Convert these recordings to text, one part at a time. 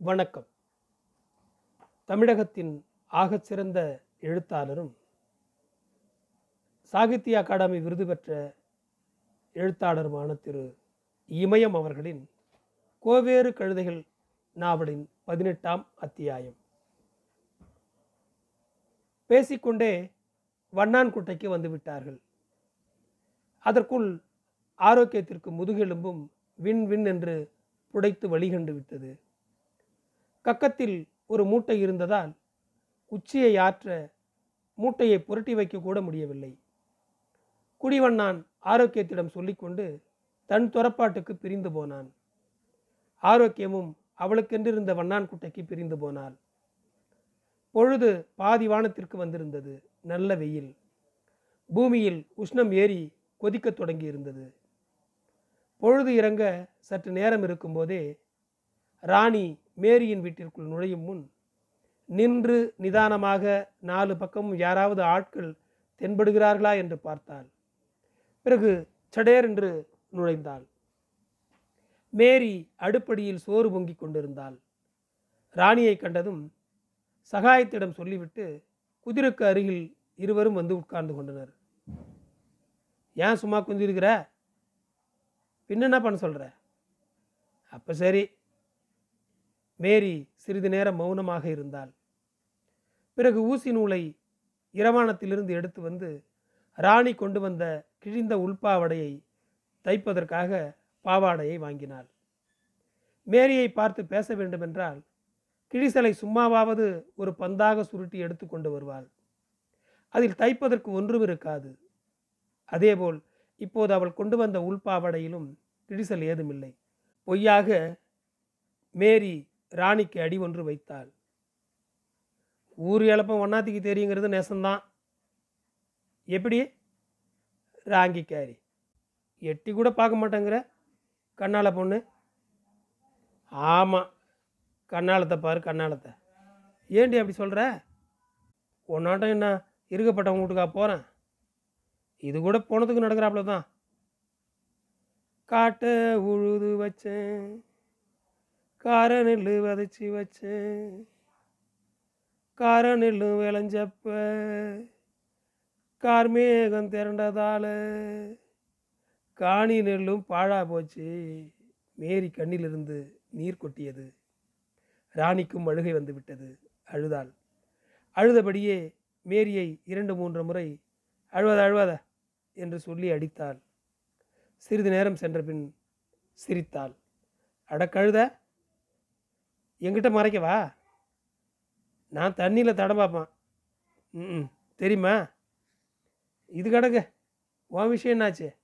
வணக்கம். தமிழகத்தின் ஆகச்சிறந்த எழுத்தாளரும் சாகித்ய அகாடமி விருது பெற்ற எழுத்தாளருமான திரு இமயம் அவர்களின் கோவேறு கழுதைகள் நாவலின் பதினெட்டாம் அத்தியாயம். பேசிக்கொண்டே வண்ணான்குட்டைக்கு வந்துவிட்டார்கள் அதற்குள் ஆரோக்கியத்திற்கு முதுகெலும்பும் விண் விண் என்று புடைத்து வழிகண்டு விட்டது. கக்கத்தில் ஒரு மூட்டை இருந்ததால் உச்சியை ஆற்ற மூட்டையை புரட்டி வைக்க கூட முடியவில்லை. குடிவண்ணான் ஆரோக்கியத்திடம் சொல்லிக்கொண்டு தன் துறப்பாட்டுக்கு பிரிந்து போனான். ஆரோக்கியமும் அவளுக்கென்றிருந்த வண்ணான் குட்டைக்கு பிரிந்து போனாள். பொழுது பாதி வானத்திற்கு வந்திருந்தது. நல்ல வெயில். பூமியில் உஷ்ணம் ஏறி கொதிக்கத் தொடங்கி இருந்தது பொழுது இறங்க சற்று நேரம் இருக்கும்போதே ராணி மேரியின் வீட்டிற்குள் நுழையும் முன் நின்று நிதானமாக நாலு பக்கமும் யாராவது ஆட்கள் தென்படுகிறார்களா என்று பார்த்தாள். பிறகு சடேர் என்று நுழைந்தாள். மேரி அடுப்படியில் சோறு பொங்கிக் கொண்டிருந்தாள். ராணியை கண்டதும் சகாயத்திடம் சொல்லிவிட்டு குதிரைக்கு அருகில் இருவரும் வந்து உட்கார்ந்து கொண்டனர். ஏன் சும்மா குந்திருக்கிற? பின்ன என்ன பண்ண சொல்கிற அப்போ சரி மேரி சிறிது நேரம் மௌனமாக இருந்தாள். பிறகு ஊசி நூலை இரவானத்திலிருந்து எடுத்து வந்து ராணி கொண்டு வந்த கிழிந்த உள்பாவடையை தைப்பதற்காக பாவாடையை வாங்கினாள். மேரியை பார்த்து பேச வேண்டுமென்றால் கிழிசலை சும்மாவாவது ஒரு பந்தாக சுருட்டி எடுத்து கொண்டு வருவாள். அதில் தைப்பதற்கு ஒன்றும் இருக்காது. அதேபோல் இப்போது அவள் கொண்டு வந்த உள்பாவடையிலும் கிழிசல் ஏதுமில்லை. பொய்யாக மேரி ராணிக்கு அடி ஒன்று வைத்தாள். ஊர் இழப்பம் ஒன்னாத்திக்கு தெரியுங்கிறது நெசந்தான் எப்படி? ராங்கிக்காரி. எட்டி கூட பார்க்க மாட்டேங்கிற? கண்ணால பொண்ணு? ஆமாம் கண்ணாலத்தை பாரு கண்ணாலத்தை. ஏண்டி அப்படி சொல்கிற ஒன்னாட்டம் என்ன இருக்கப்பட்டவங்க வீட்டுக்கா போகிறேன் இது கூட போனதுக்கு நடக்கிறாப்புல தான் காட்டை உழுது வச்சேன். கார நெல் விதைச்சி வச்சேன் கார நெல்லும் விளைஞ்சப்ப கார்மேகம் திரண்டதால். காணி நெல்லும் பாழா போச்சு. மேரி கண்ணிலிருந்து நீர் கொட்டியது. ராணிக்கும் அழுகை வந்துவிட்டது அழுதாள். அழுதபடியே மேரியை இரண்டு மூன்று முறை அழுவாத அழுவாத என்று சொல்லி அடித்தாள். சிறிது நேரம் சென்ற பின் சிரித்தாள். அடக்கழுத எங்கிட்ட மறைக்கவா நான் தண்ணியில் தடம் பார்ப்பேன். ம் தெரியுமா? இது கிடக்கு. உன் விஷயம் என்னாச்சு?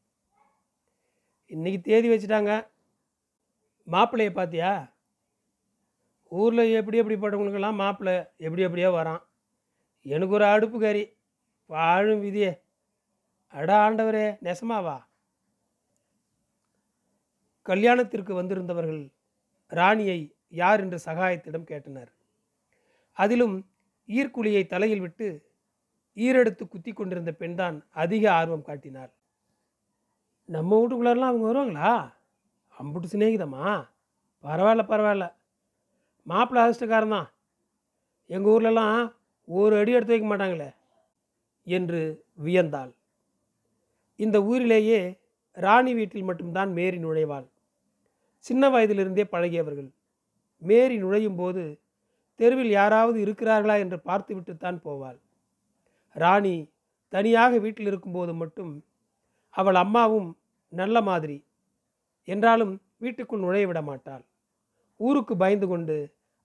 இன்னைக்கு தேதி வச்சுட்டாங்க. மாப்பிள்ளையை பார்த்தியா ஊரில் எப்படி எப்படிப்பட்டவங்களுக்கெல்லாம் மாப்பிள்ளை எப்படி எப்படியோ வரான். எனக்கு ஒரு அடுப்பு கறி. வாழும் விதியே. அட ஆண்டவரே நெசமாவா? கல்யாணத்திற்கு வந்திருந்தவர்கள் ராணியை யார் என்று சகாயத்திடம் கேட்டனர். அதிலும் ஈர்க்குழியை தலையில் விட்டு ஈரெடுத்து குத்தி கொண்டிருந்த பெண்தான் அதிக ஆர்வம் காட்டினார் நம்ம வீட்டுக்குள்ளெல்லாம் அவங்க வருவாங்களா? அம்புட்டு சிநேகிதமா? பரவாயில்ல பரவாயில்ல. மாப்பிள்ளை அதிர்ஷ்டக்காரன் தான். எங்கள் ஊர்லலாம் ஒரு அடி எடுத்து வைக்க மாட்டாங்களே என்று வியந்தாள். இந்த ஊரிலேயே ராணி வீட்டில் மட்டும்தான் மேரி நுழைவாள். சின்ன வயதிலிருந்தே பழகியவர்கள். மேரி நுழையும் போது தெருவில் யாராவது இருக்கிறார்களா என்று பார்த்துவிட்டுத்தான் போவாள். ராணி தனியாக வீட்டில் இருக்கும்போது மட்டும் அவள் அம்மாவும் நல்ல மாதிரி என்றாலும் வீட்டுக்குள் நுழைய விட மாட்டாள். ஊருக்கு பயந்து கொண்டு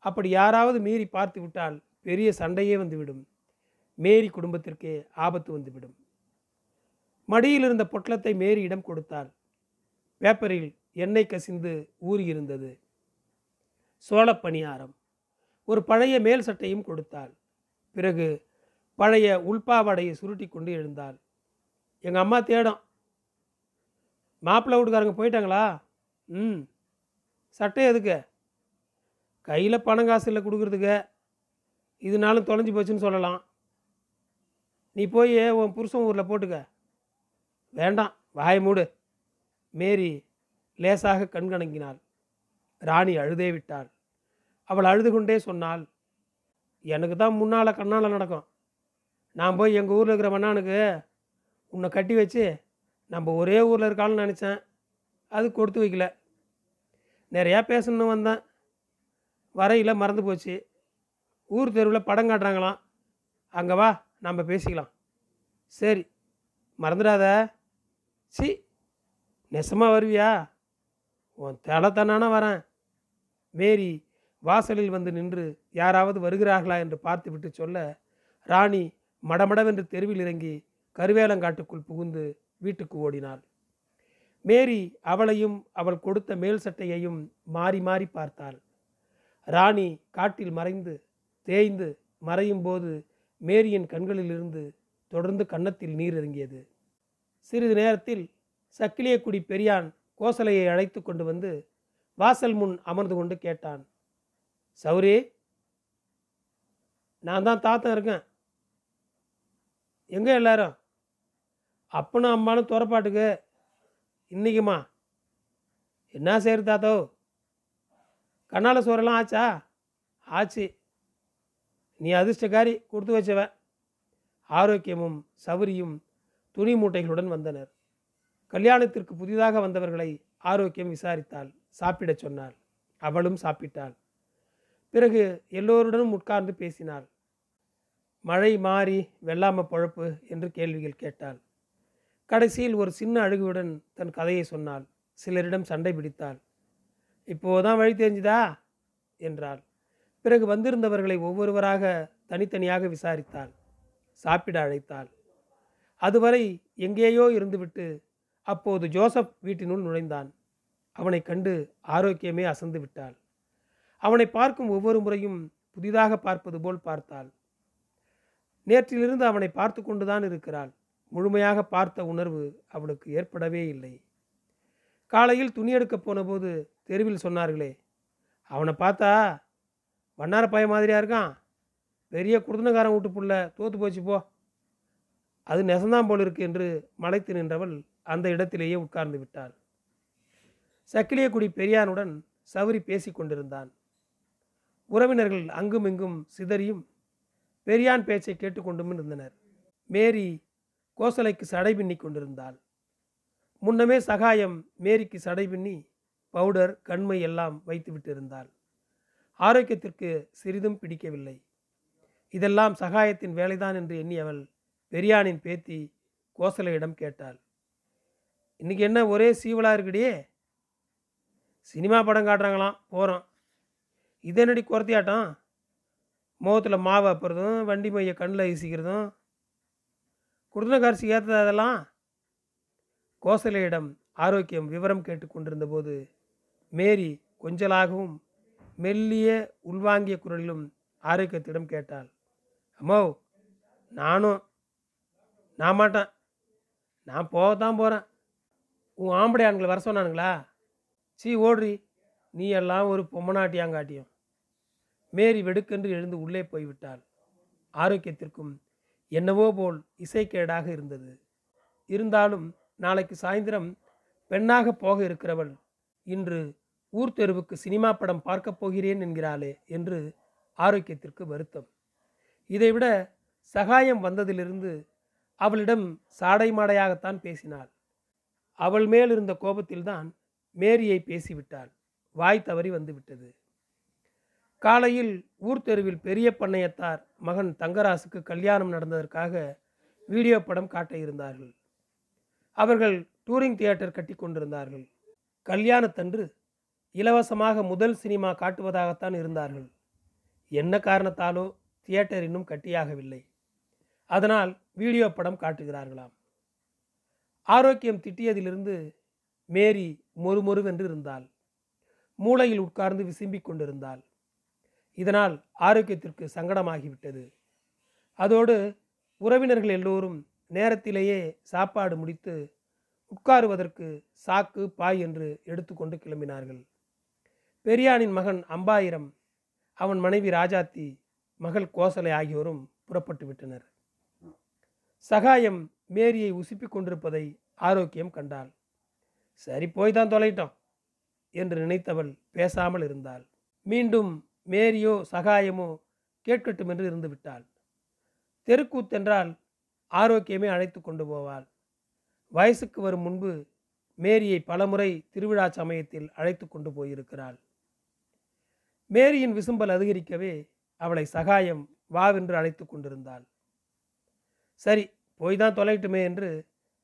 அப்படி யாராவது மீறி பார்த்து விட்டால் பெரிய சண்டையே வந்துவிடும். மேரி குடும்பத்திற்கே ஆபத்து வந்துவிடும். மடியில் இருந்த பொட்டலத்தை மேரியிடம் கொடுத்தாள். பேப்பரில் எண்ணெய் கசிந்து ஊறியிருந்தது. சோழ பணியாரம் ஒரு பழைய மேல் சட்டையும் கொடுத்தாள். பிறகு பழைய உள்பாவாடையை சுருட்டி கொண்டு எழுந்தாள். எங்கள் அம்மா தேடும். மாப்பிள்ளை வீட்டுக்காரங்க போயிட்டாங்களா? ம். சட்டை எதுக்கு? கையில் பணம் காசு இல்லை கொடுக்குறதுக்கு. இதனாலும் தொலைஞ்சு போச்சுன்னு சொல்லலாம். நீ போய் உன் புருஷன் ஊரில் போட்டுக்க. வேண்டாம் வாய மூடு. மேரி லேசாக கண்கணங்கினாள் ராணி அழுதே விட்டாள். அவள் அழுது கொண்டே சொன்னாள் எனக்கு தான் முன்னால் கண்ணால் நடக்கும். நான் போய் எங்கள் ஊரில் இருக்கிற மண்ணானுக்கு உன்னை கட்டி வச்சு நம்ம ஒரே ஊரில் இருக்கான்னு நினச்சேன். அது கொடுத்து வைக்கல. நிறையா பேசணும்னு வந்தேன். வரையில் மறந்து போச்சு. ஊர் தெருவில் படம் காட்டுறாங்களாம். அங்கே வா நம்ம பேசிக்கலாம். சரி மறந்துடாத. சி நெசமாக வருவியா? உன் தலை தானான வரேன். மேரி வாசலில் வந்து நின்று யாராவது வருகிறார்களா? என்று பார்த்துவிட்டு சொல்ல ராணி மடமடவென்று தெருவில் இறங்கி கருவேலங்காட்டுக்குள் புகுந்து வீட்டுக்கு ஓடினாள். மேரி அவளையும் அவள் கொடுத்த மேல் சட்டையையும் மாறி மாறி பார்த்தாள். ராணி காட்டில் மறைந்து தேய்ந்து மறையும் போது மேரியின் கண்களிலிருந்து தொடர்ந்து கன்னத்தில் நீர் இறங்கியது. சிறிது நேரத்தில் சக்கிலியக்குடி பெரியான் கோசலையை அழைத்து கொண்டு வந்து வாசல் முன் அமர்ந்து கொண்டு கேட்டான் சௌரி நான் தான் தாத்தன் இருக்கேன். எங்கே எல்லாரும்? அப்பனும் அம்மானும் துறப்பாட்டுக்கு? இன்னைக்குமா? என்ன செய்யுது தாத்தோ? கண்ணால சோறெல்லாம் ஆச்சா? ஆச்சு. நீ அதிர்ஷ்டக்காரி கொடுத்து வச்சவ. ஆரோக்கியமும் சௌரியும் துணி மூட்டைகளுடன் வந்தனர். கல்யாணத்திற்கு புதிதாக வந்தவர்களை ஆரோக்கியம் விசாரித்தாள். சாப்பிடச் சொன்னாள். அவளும் சாப்பிட்டாள். பிறகு எல்லோருடனும் உட்கார்ந்து பேசினாள். மழை மாறி வெள்ளாம பொழப்பு என்று கேள்விகள் கேட்டாள். கடைசியில் ஒரு சின்ன அழுகுடன் தன் கதையை சொன்னாள். சிலரிடம் சண்டை பிடித்தாள். இப்போதான் வழி தெரிஞ்சுதா? என்றாள். பிறகு வந்திருந்தவர்களை ஒவ்வொருவராக தனித்தனியாக விசாரித்தாள். சாப்பிட அழைத்தாள். அதுவரை எங்கேயோ இருந்துவிட்டு அப்போது ஜோசப் வீட்டினுள் நுழைந்தான். அவனை கண்டு ஆரோக்கியமே அசந்து விட்டாள். அவனை பார்க்கும் ஒவ்வொரு முறையும் புதிதாக பார்ப்பது போல் பார்த்தாள். நேற்றிலிருந்து அவனை பார்த்து கொண்டுதான் இருக்கிறாள். முழுமையாக பார்த்த உணர்வு அவளுக்கு ஏற்படவே இல்லை. காலையில் துணி எடுக்க போனபோது தெருவில் சொன்னார்களே அவனை பார்த்தா வண்ணார பைய மாதிரியா இருக்கான். பெரிய குடுதனக்காரன் வீட்டு புள்ள தோத்து போச்சு போ. அது நெசந்தான் போல் இருக்கு என்று மலைத்து நின்றவள் அந்த இடத்திலேயே உட்கார்ந்து விட்டாள். சக்கிலியக்குடி பெரியானுடன் சௌரி பேசி கொண்டிருந்தான். உறவினர்கள் அங்கும் இங்கும் சிதறியும் பெரியான் பேச்சை கேட்டுக்கொண்டும் இருந்தனர். மேரி கோசலைக்கு சடை பின்னி கொண்டிருந்தாள். முன்னமே சகாயம் மேரிக்கு சடை பின்னி பவுடர் கண்மை எல்லாம் வைத்து விட்டிருந்தாள். ஆரோக்கியத்திற்கு சிறிதும் பிடிக்கவில்லை. இதெல்லாம் சகாயத்தின் வேலைதான் என்று எண்ணியவள் பெரியானின் பேத்தி கோசலையிடம் கேட்டாள். இன்னைக்கு என்ன ஒரே சீவலா இருக்குடியே? சினிமா படம் காட்டுறாங்களாம் போகிறோம் இது என்னடி குறத்தியாட்டம் முகத்தில் மாவு அப்புறதும் வண்டி மைய கண்ணில் வீசிக்கிறதும். குடுந்தக்காரிசி ஏற்றது அதெல்லாம்? கோசலையிடம் ஆரோக்கியம் விவரம் கேட்டு கொண்டிருந்த போது மேரி கொஞ்சலாகவும் மெல்லிய உள்வாங்கிய குரலிலும் ஆரோக்கியத்திடம் கேட்டாள். அம்மோ நானும் நான் மாட்டேன். நான் போகத்தான் போகிறேன் உன் ஆம்படை ஆண்களை வர சொன்னானுங்களா? சீ ஓடுறி. நீ எல்லாம் ஒரு பொம்மநாட்டியாங்காட்டியம். மேரி வெடுக்கென்று எழுந்து உள்ளே போய்விட்டாள். ஆரோக்கியத்திற்கும் என்னவோ போல் இசைக்கேடாக இருந்தது. இருந்தாலும் நாளைக்கு சாயந்தரம் பெண்ணாக போக இருக்கிறவள். இன்று ஊர் தெருவுக்கு சினிமா படம் பார்க்கப் போகிறேன் என்கிறாளே என்று ஆரோக்கியத்திற்கு வருத்தம். இதைவிட சகாயம் வந்ததிலிருந்து அவளிடம் சாடை மாடையாகத்தான் பேசினாள். அவள் மேல் இருந்த கோபத்தில்தான் மேரியை பேசிவிட்டாள். வாய் தவறி வந்துவிட்டது. காலையில் ஊர் தெருவில் பெரிய பண்ணையத்தார் மகன் தங்கராசுக்கு கல்யாணம் நடந்ததற்காக வீடியோ படம் காட்ட இருந்தார்கள். அவர்கள் டூரிங் தியேட்டர் கட்டி கொண்டிருந்தார்கள். கல்யாணத்தன்று இலவசமாக முதல் சினிமா காட்டுவதாகத்தான் இருந்தார்கள். என்ன காரணத்தாலோ தியேட்டர் இன்னும் கட்டியாகவில்லை. அதனால் வீடியோ படம் காட்டுகிறார்களாம். ஆரோக்கியம் திட்டியதிலிருந்து மேரி மொறுமொறுவென்று இருந்தாள் மூளையில் உட்கார்ந்து விசும்பிக் கொண்டிருந்தாள். இதனால் ஆரோக்கியத்திற்கு சங்கடமாகிவிட்டது. அதோடு உறவினர்கள் எல்லோரும் நேரத்திலேயே சாப்பாடு முடித்து உட்காருவதற்கு சாக்கு பாய் என்று எடுத்துக்கொண்டு கிளம்பினார்கள். பெரியானின் மகன் அம்பாயிரம் அவன் மனைவி ராஜாத்தி மகள் கோசலை ஆகியோரும் புறப்பட்டு விட்டனர். சகாயம் மேரியை உசுப்பிக் கொண்டிருப்பதை ஆரோக்கியம் கண்டாள். சரி போய் தான் தொலைட்டோம் என்று நினைத்தவள் பேசாமல் இருந்தாள். மீண்டும் மேரியோ சகாயமோ கேட்கட்டும் என்று இருந்து விட்டாள் தெருக்கூத்தென்றால் ஆரோக்கியமே அழைத்து கொண்டு போவாள். வயசுக்கு வரும் முன்பு மேரியை பலமுறை திருவிழா சமயத்தில் அழைத்து கொண்டு போயிருக்கிறாள். மேரியின் விசும்பல் அதிகரிக்கவே அவளை சகாயம் வாவென்று அழைத்து கொண்டிருந்தாள். சரி போய்தான் தொலைட்டுமே என்று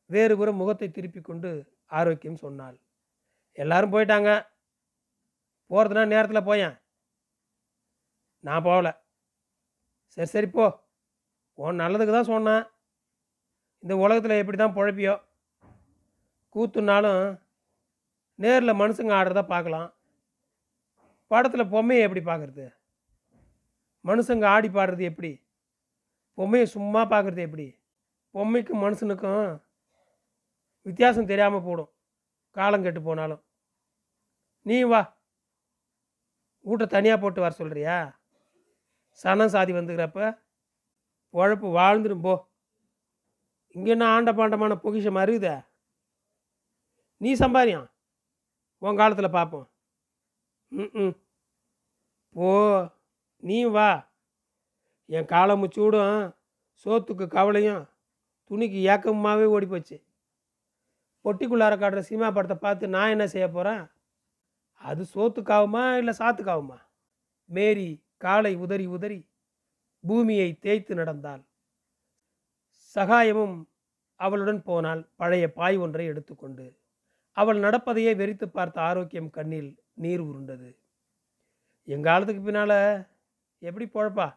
வேறுபுறம் முகத்தை திருப்பிக் கொண்டு ஆரோக்கியம் சொன்னாள். எல்லாரும் போயிட்டாங்க. போகிறதுனா நேரத்தில் போயேன். நான் போகல. சரி சரி போ. உன் நல்லதுக்கு தான் சொன்னேன். இந்த உலகத்தில் எப்படி தான் பொழப்பியோ? கூத்துனாலும் நேரில் மனுஷங்க ஆடுறத பார்க்கலாம். படத்தில் பொம்மையை எப்படி பார்க்குறது? மனுஷங்க ஆடி பாடுறது எப்படி? பொம்மையை சும்மா பார்க்குறது எப்படி? பொம்மைக்கும் மனுஷனுக்கும் வித்தியாசம் தெரியாமல் போடும். காலம் கெட்டு போனாலும். நீ வா. வீட்டை தனியாக போட்டு வர சொல்கிறியா சனம் சாதி வந்துக்கிறப்ப உழப்பு வாழ்ந்துடும் போ. இங்கே என்ன ஆண்ட பாண்டமான பொக்கிஷம் அறியுத நீ சம்பாரியான் உன் காலத்தில் பார்ப்போம் ம் போ. நீ வா. என் காலம் முச்சூடும் சோத்துக்கு கவலையும் துணிக்கு ஏக்கமாகவே ஓடி போச்சு பொட்டிக்குள்ளார காட்டுற சினிமா படத்தை பார்த்து நான் என்ன செய்ய போகிறேன் அது சோத்துக்காகுமா இல்லை சாத்துக்காகுமா மேரி காலை உதறி உதறி பூமியை தேய்த்து நடந்தாள். சகாயமும் அவளுடன் போனால் பழைய பாய் ஒன்றை எடுத்துக்கொண்டு அவள் நடப்பதையே வெறித்து பார்த்த ஆரோக்கியம் கண்ணில் நீர் உருண்டது. எங்காலத்துக்கு பின்னால்? எப்படி பொழப்பா?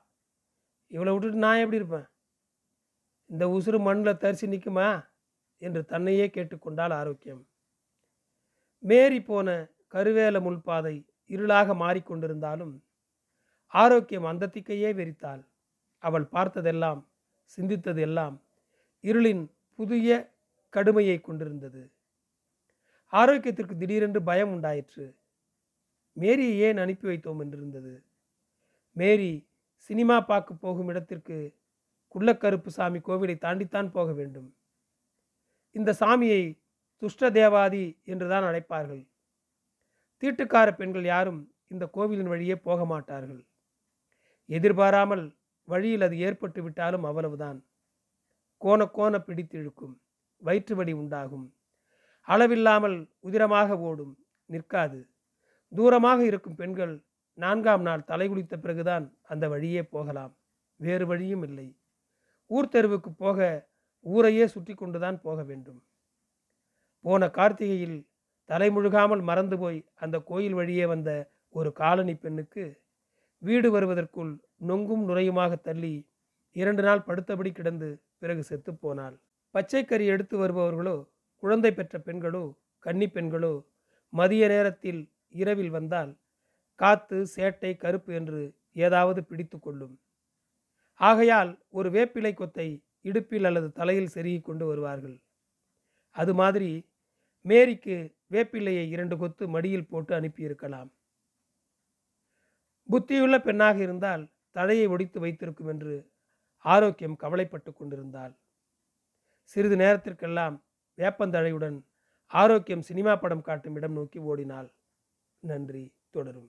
இவளை விட்டுட்டு நான் எப்படி இருப்பேன்? இந்த உசுறு மண்ணில் தரிசி நிற்குமா என்று தன்னையே கேட்டுக்கொண்டால் ஆரோக்கியம். மேறி போன கருவேல முள்பாதை இருளாக மாறிக்கொண்டிருந்தாலும் ஆரோக்கியம் அந்த திக்கையே வெறித்தாள். அவள் பார்த்ததெல்லாம் சிந்தித்தது எல்லாம் இருளின் புதிய கடுமையை கொண்டிருந்தது. ஆரோக்கியத்திற்கு திடீரென்று பயம் உண்டாயிற்று. மேரியை ஏன் அனுப்பி வைத்தோம் என்றிருந்தது. மேரி சினிமா பார்க்க போகும் இடத்திற்கு குள்ளக்கருப்பு சாமி கோவிலை தாண்டித்தான் போக வேண்டும். இந்த சாமியை துஷ்ட தேவாதி என்றுதான் அழைப்பார்கள். தீட்டுக்கார பெண்கள் யாரும் இந்த கோவிலின் வழியே போக மாட்டார்கள். எதிர்பாராமல் வழியில் அது ஏற்பட்டு விட்டாலும் அவ்வளவுதான். கோண கோண பிடித்திழுக்கும் வயிற்று வலி உண்டாகும். அளவில்லாமல் உதிரமாக ஓடும் நிற்காது. தூரமாக இருக்கும் பெண்கள் நான்காம் நாள் தலை குளித்த பிறகுதான் அந்த வழியே போகலாம். வேறு வழியும் இல்லை. ஊர் தெருவுக்கு போக ஊரையே சுற்றி கொண்டுதான் போக வேண்டும். போன கார்த்திகையில் தலைமுழுகாமல் மறந்து போய் அந்த கோயில் வழியே வந்த ஒரு காலனி பெண்ணுக்கு வீடு வருவதற்குள் நொங்கும் நுரையுமாக தள்ளி இரண்டு நாள் படுத்தபடி கிடந்து பிறகு செத்துப்போனாள் பச்சைக்கறி எடுத்து வருபவர்களோ குழந்தை பெற்ற பெண்களோ கன்னி பெண்களோ மதிய நேரத்தில் இரவில் வந்தால் காத்து சேட்டை கருப்பு என்று ஏதாவது பிடித்து கொள்ளும். ஆகையால் ஒரு வேப்பிலை கொத்தை இடுப்பில் அல்லது தலையில் செருகி கொண்டு வருவார்கள். அது மாதிரி மேரிக்கு வேப்பிலையை இரண்டு கொத்து மடியில் போட்டு அனுப்பியிருக்கலாம். புத்தியுள்ள பெண்ணாக இருந்தால் தழையை ஒடித்து வைத்திருக்கும் என்று ஆரோக்கியம் கவலைப்பட்டு கொண்டிருந்தாள். சிறிது நேரத்திற்கெல்லாம் வேப்பந்தழையுடன் ஆரோக்கியம் சினிமா படம் காட்டும் இடம் நோக்கி ஓடினாள். நன்றி தொடரும்.